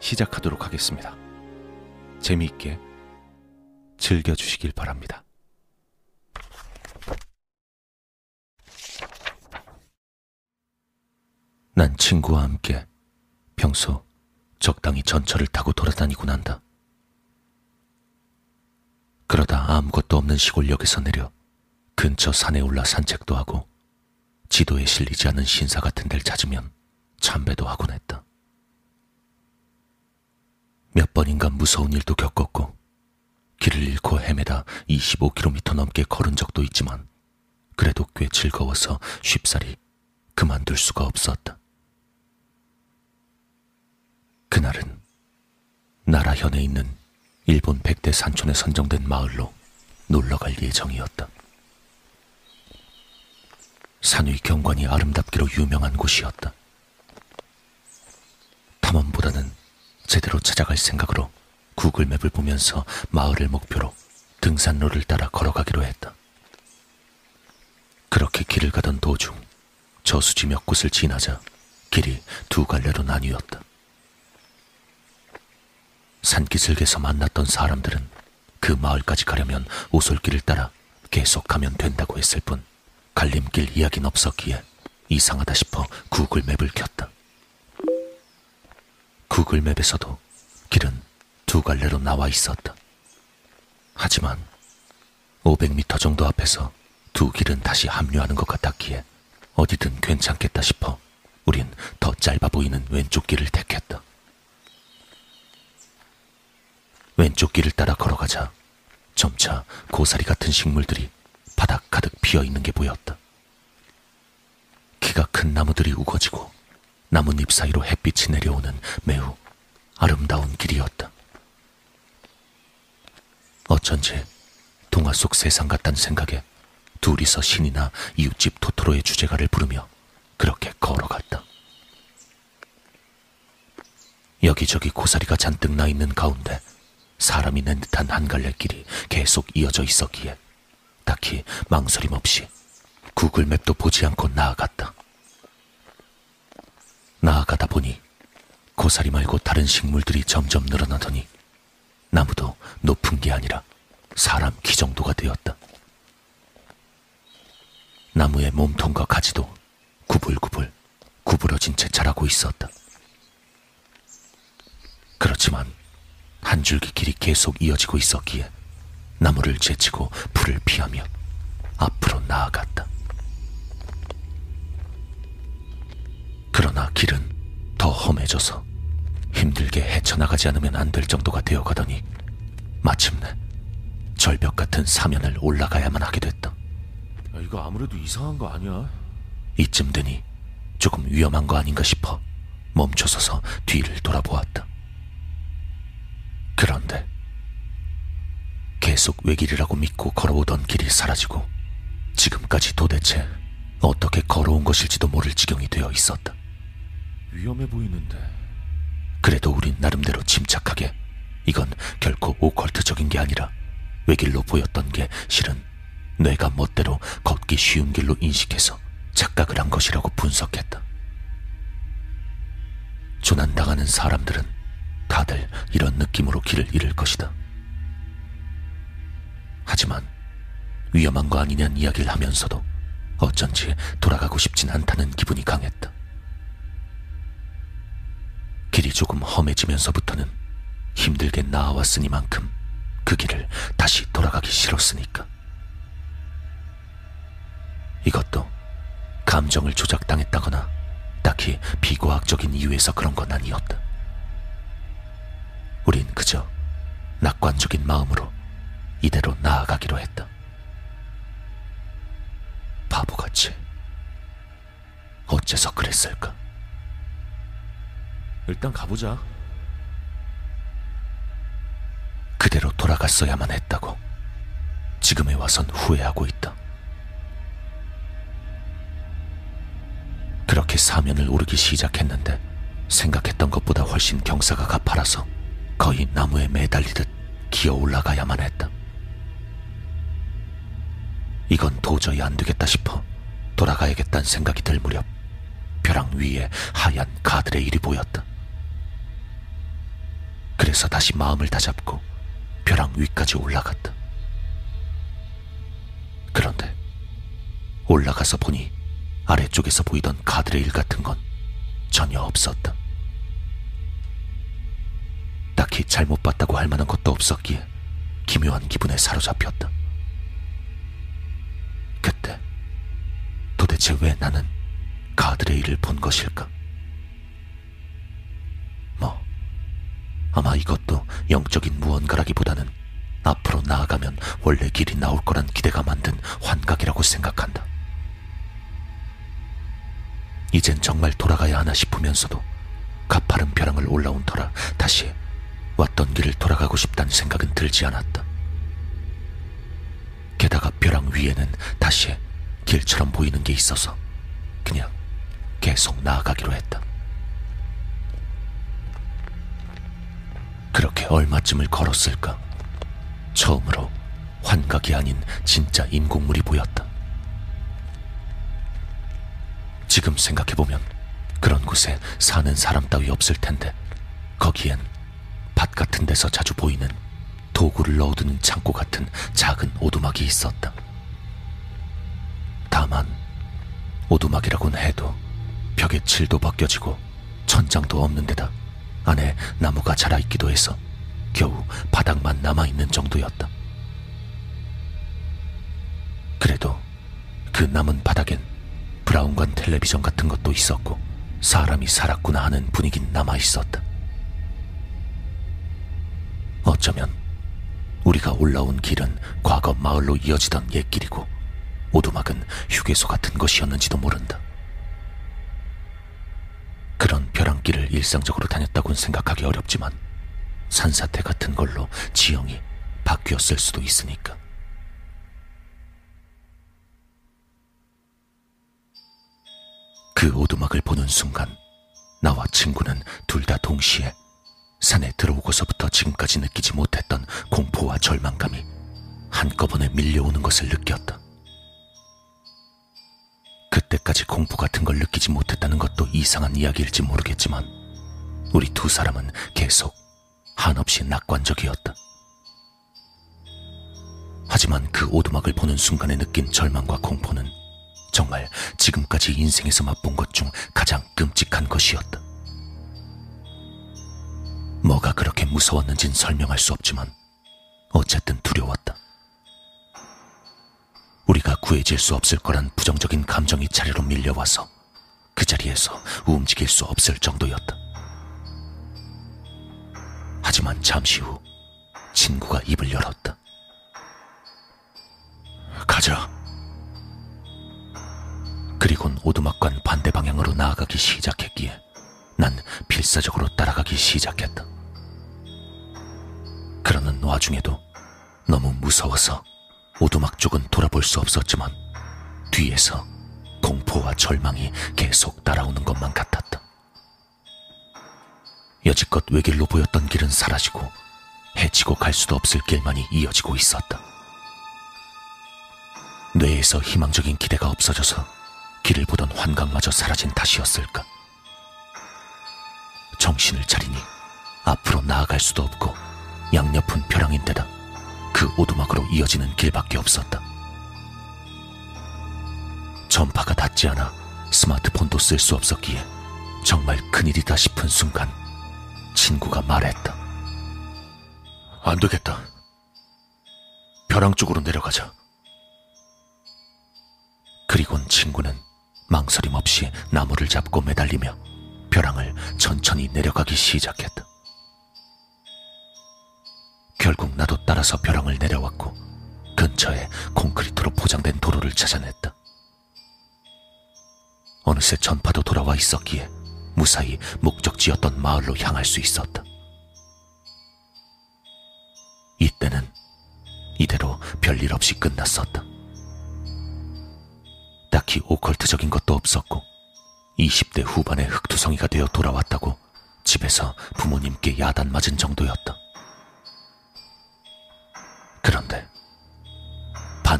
시작하도록 하겠습니다. 재미있게 즐겨주시길 바랍니다. 난 친구와 함께 평소 적당히 전철을 타고 돌아다니곤 한다. 그러다 아무것도 없는 시골역에서 내려 근처 산에 올라 산책도 하고 지도에 실리지 않은 신사 같은 데를 찾으면 참배도 하곤 했다. 몇 번인가 무서운 일도 겪었고 길을 잃고 헤매다 25km 넘게 걸은 적도 있지만 그래도 꽤 즐거워서 쉽사리 그만둘 수가 없었다. 그날은 나라현에 있는 일본 백대 산촌에 선정된 마을로 놀러 갈 예정이었다. 산위 경관이 아름답기로 유명한 곳이었다. 탐험보다는 제대로 찾아갈 생각으로 구글맵을 보면서 마을을 목표로 등산로를 따라 걸어가기로 했다. 그렇게 길을 가던 도중 저수지 몇 곳을 지나자 길이 두 갈래로 나뉘었다. 산기슭에서 만났던 사람들은 그 마을까지 가려면 오솔길을 따라 계속 가면 된다고 했을 뿐 갈림길 이야기는 없었기에 이상하다 싶어 구글맵을 켰다. 구글맵에서도 길은 두 갈래로 나와 있었다. 하지만 500m 정도 앞에서 두 길은 다시 합류하는 것 같았기에 어디든 괜찮겠다 싶어 우린 더 짧아 보이는 왼쪽 길을 택했다. 왼쪽 길을 따라 걸어가자 점차 고사리 같은 식물들이 바닥 가득 피어 있는 게 보였다. 키가 큰 나무들이 우거지고 나뭇잎 사이로 햇빛이 내려오는 매우 아름다운 길이었다. 어쩐지 동화 속 세상 같다는 생각에 둘이서 신이나 이웃집 토토로의 주제가를 부르며 그렇게 걸어갔다. 여기저기 고사리가 잔뜩 나 있는 가운데 사람이 낸 듯한 한 갈래 길이 계속 이어져 있었기에 딱히 망설임 없이 구글맵도 보지 않고 나아갔다. 나아가다 보니 고사리 말고 다른 식물들이 점점 늘어나더니 나무도 높은 게 아니라 사람 키 정도가 되었다. 나무의 몸통과 가지도 구불구불 구부러진 채 자라고 있었다. 그렇지만 한 줄기 길이 계속 이어지고 있었기에 나무를 제치고 불을 피하며 앞으로 나아갔다. 길은 더 험해져서 힘들게 헤쳐나가지 않으면 안 될 정도가 되어 가더니 마침내 절벽 같은 사면을 올라가야만 하게 됐다. 야, 이거 아무래도 이상한 거 아니야? 이쯤 되니 조금 위험한 거 아닌가 싶어 멈춰서서 뒤를 돌아보았다. 그런데 계속 외길이라고 믿고 걸어오던 길이 사라지고 지금까지 도대체 어떻게 걸어온 것일지도 모를 지경이 되어 있었다. 위험해 보이는데. 그래도 우린 나름대로 침착하게 이건 결코 오컬트적인 게 아니라 외길로 보였던 게 실은 뇌가 멋대로 걷기 쉬운 길로 인식해서 착각을 한 것이라고 분석했다. 조난당하는 사람들은 다들 이런 느낌으로 길을 잃을 것이다. 하지만 위험한 거 아니냐는 이야기를 하면서도 어쩐지 돌아가고 싶진 않다는 기분이 강했다. 길이 조금 험해지면서부터는 힘들게 나아왔으니만큼 그 길을 다시 돌아가기 싫었으니까. 이것도 감정을 조작당했다거나 딱히 비과학적인 이유에서 그런 건 아니었다. 우린 그저 낙관적인 마음으로 이대로 나아가기로 했다. 바보같이. 어째서 그랬을까? 일단 가보자. 그대로 돌아갔어야만 했다고. 지금에 와선 후회하고 있다. 그렇게 사면을 오르기 시작했는데 생각했던 것보다 훨씬 경사가 가파라서 거의 나무에 매달리듯 기어 올라가야만 했다. 이건 도저히 안 되겠다 싶어 돌아가야겠다는 생각이 들 무렵 벼랑 위에 하얀 가드레일이 보였다. 그래서 다시 마음을 다잡고 벼랑 위까지 올라갔다. 그런데 올라가서 보니 아래쪽에서 보이던 가드레일 같은 건 전혀 없었다. 딱히 잘못 봤다고 할 만한 것도 없었기에 기묘한 기분에 사로잡혔다. 그때 도대체 왜 나는 가드레일을 본 것일까? 아마 이것도 영적인 무언가라기보다는 앞으로 나아가면 원래 길이 나올 거란 기대가 만든 환각이라고 생각한다. 이젠 정말 돌아가야 하나 싶으면서도 가파른 벼랑을 올라온 터라 다시 왔던 길을 돌아가고 싶다는 생각은 들지 않았다. 게다가 벼랑 위에는 다시 길처럼 보이는 게 있어서 그냥 계속 나아가기로 했다. 그렇게 얼마쯤을 걸었을까? 처음으로 환각이 아닌 진짜 인공물이 보였다. 지금 생각해보면 그런 곳에 사는 사람 따위 없을 텐데 거기엔 밭 같은 데서 자주 보이는 도구를 넣어두는 창고 같은 작은 오두막이 있었다. 다만 오두막이라고는 해도 벽에 칠도 벗겨지고 천장도 없는 데다 안에 나무가 자라있기도 해서 겨우 바닥만 남아있는 정도였다. 그래도 그 남은 바닥엔 브라운관 텔레비전 같은 것도 있었고 사람이 살았구나 하는 분위긴 남아있었다. 어쩌면 우리가 올라온 길은 과거 마을로 이어지던 옛길이고 오두막은 휴게소 같은 것이었는지도 모른다. 그런 벼랑길을 일상적으로 다녔다고는 생각하기 어렵지만 산사태 같은 걸로 지형이 바뀌었을 수도 있으니까. 그 오두막을 보는 순간 나와 친구는 둘 다 동시에 산에 들어오고서부터 지금까지 느끼지 못했던 공포와 절망감이 한꺼번에 밀려오는 것을 느꼈다. 그때까지 공포 같은 걸 느끼지 못했다는 것도 이상한 이야기일지 모르겠지만 우리 두 사람은 계속 한없이 낙관적이었다. 하지만 그 오두막을 보는 순간에 느낀 절망과 공포는 정말 지금까지 인생에서 맛본 것 중 가장 끔찍한 것이었다. 뭐가 그렇게 무서웠는진 설명할 수 없지만 어쨌든 두려웠다. 우리가 구해질 수 없을 거란 부정적인 감정이 자리로 밀려와서 그 자리에서 움직일 수 없을 정도였다. 하지만 잠시 후 친구가 입을 열었다. 가자. 그리곤 오두막관 반대 방향으로 나아가기 시작했기에 난 필사적으로 따라가기 시작했다. 그러는 와중에도 너무 무서워서 오두막 쪽은 돌아볼 수 없었지만 뒤에서 공포와 절망이 계속 따라오는 것만 같았다. 여지껏 외길로 보였던 길은 사라지고 해치고 갈 수도 없을 길만이 이어지고 있었다. 뇌에서 희망적인 기대가 없어져서 길을 보던 환각마저 사라진 탓이었을까? 정신을 차리니 앞으로 나아갈 수도 없고 양옆은 벼랑인데다 그 오두막으로 이어지는 길밖에 없었다. 전파가 닿지 않아 스마트폰도 쓸 수 없었기에 정말 큰일이다 싶은 순간 친구가 말했다. 안 되겠다. 벼랑 쪽으로 내려가자. 그리곤 친구는 망설임 없이 나무를 잡고 매달리며 벼랑을 천천히 내려가기 시작했다. 결국 나도 따라서 벼랑을 내려왔고 근처에 콘크리트로 포장된 도로를 찾아냈다. 어느새 전파도 돌아와 있었기에 무사히 목적지였던 마을로 향할 수 있었다. 이때는 이대로 별일 없이 끝났었다. 딱히 오컬트적인 것도 없었고 20대 후반의 흑투성이가 되어 돌아왔다고 집에서 부모님께 야단 맞은 정도였다.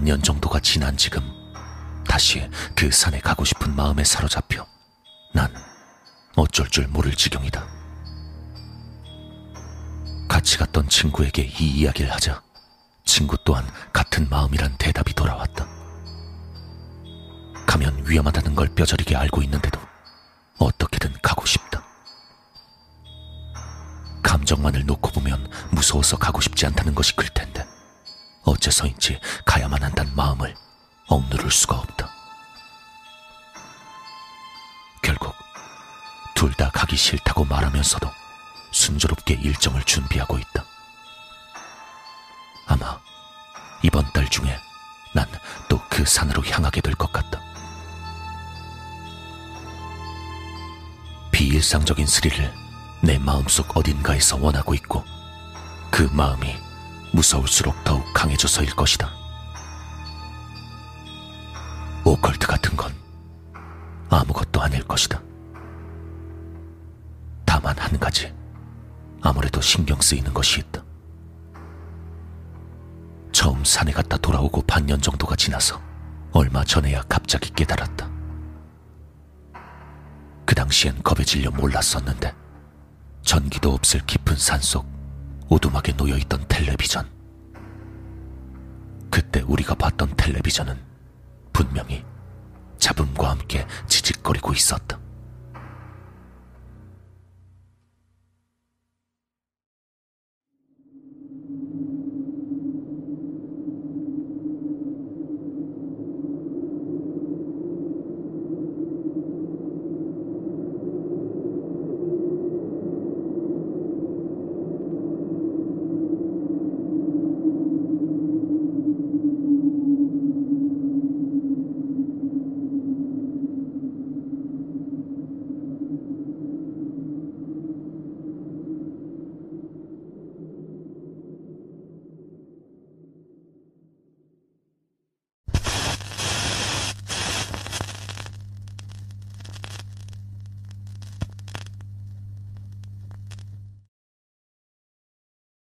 반년 정도가 지난 지금 다시 그 산에 가고 싶은 마음에 사로잡혀 난 어쩔 줄 모를 지경이다. 같이 갔던 친구에게 이 이야기를 하자 친구 또한 같은 마음이란 대답이 돌아왔다. 가면 위험하다는 걸 뼈저리게 알고 있는데도 어떻게든 가고 싶다. 감정만을 놓고 보면 무서워서 가고 싶지 않다는 것이 클 텐데 어째서인지 가야만 한다는 마음을 억누를 수가 없다. 결국 둘 다 가기 싫다고 말하면서도 순조롭게 일정을 준비하고 있다. 아마 이번 달 중에 난 또 그 산으로 향하게 될 것 같다. 비일상적인 스릴을 내 마음속 어딘가에서 원하고 있고 그 마음이 무서울수록 더욱 강해져서일 것이다. 오컬트 같은 건 아무것도 아닐 것이다. 다만 한 가지 아무래도 신경 쓰이는 것이 있다. 처음 산에 갔다 돌아오고 반년 정도가 지나서 얼마 전에야 갑자기 깨달았다. 그 당시엔 겁에 질려 몰랐었는데 전기도 없을 깊은 산속 오두막에 놓여있던 텔레비전. 그때 우리가 봤던 텔레비전은 분명히 잡음과 함께 지직거리고 있었다.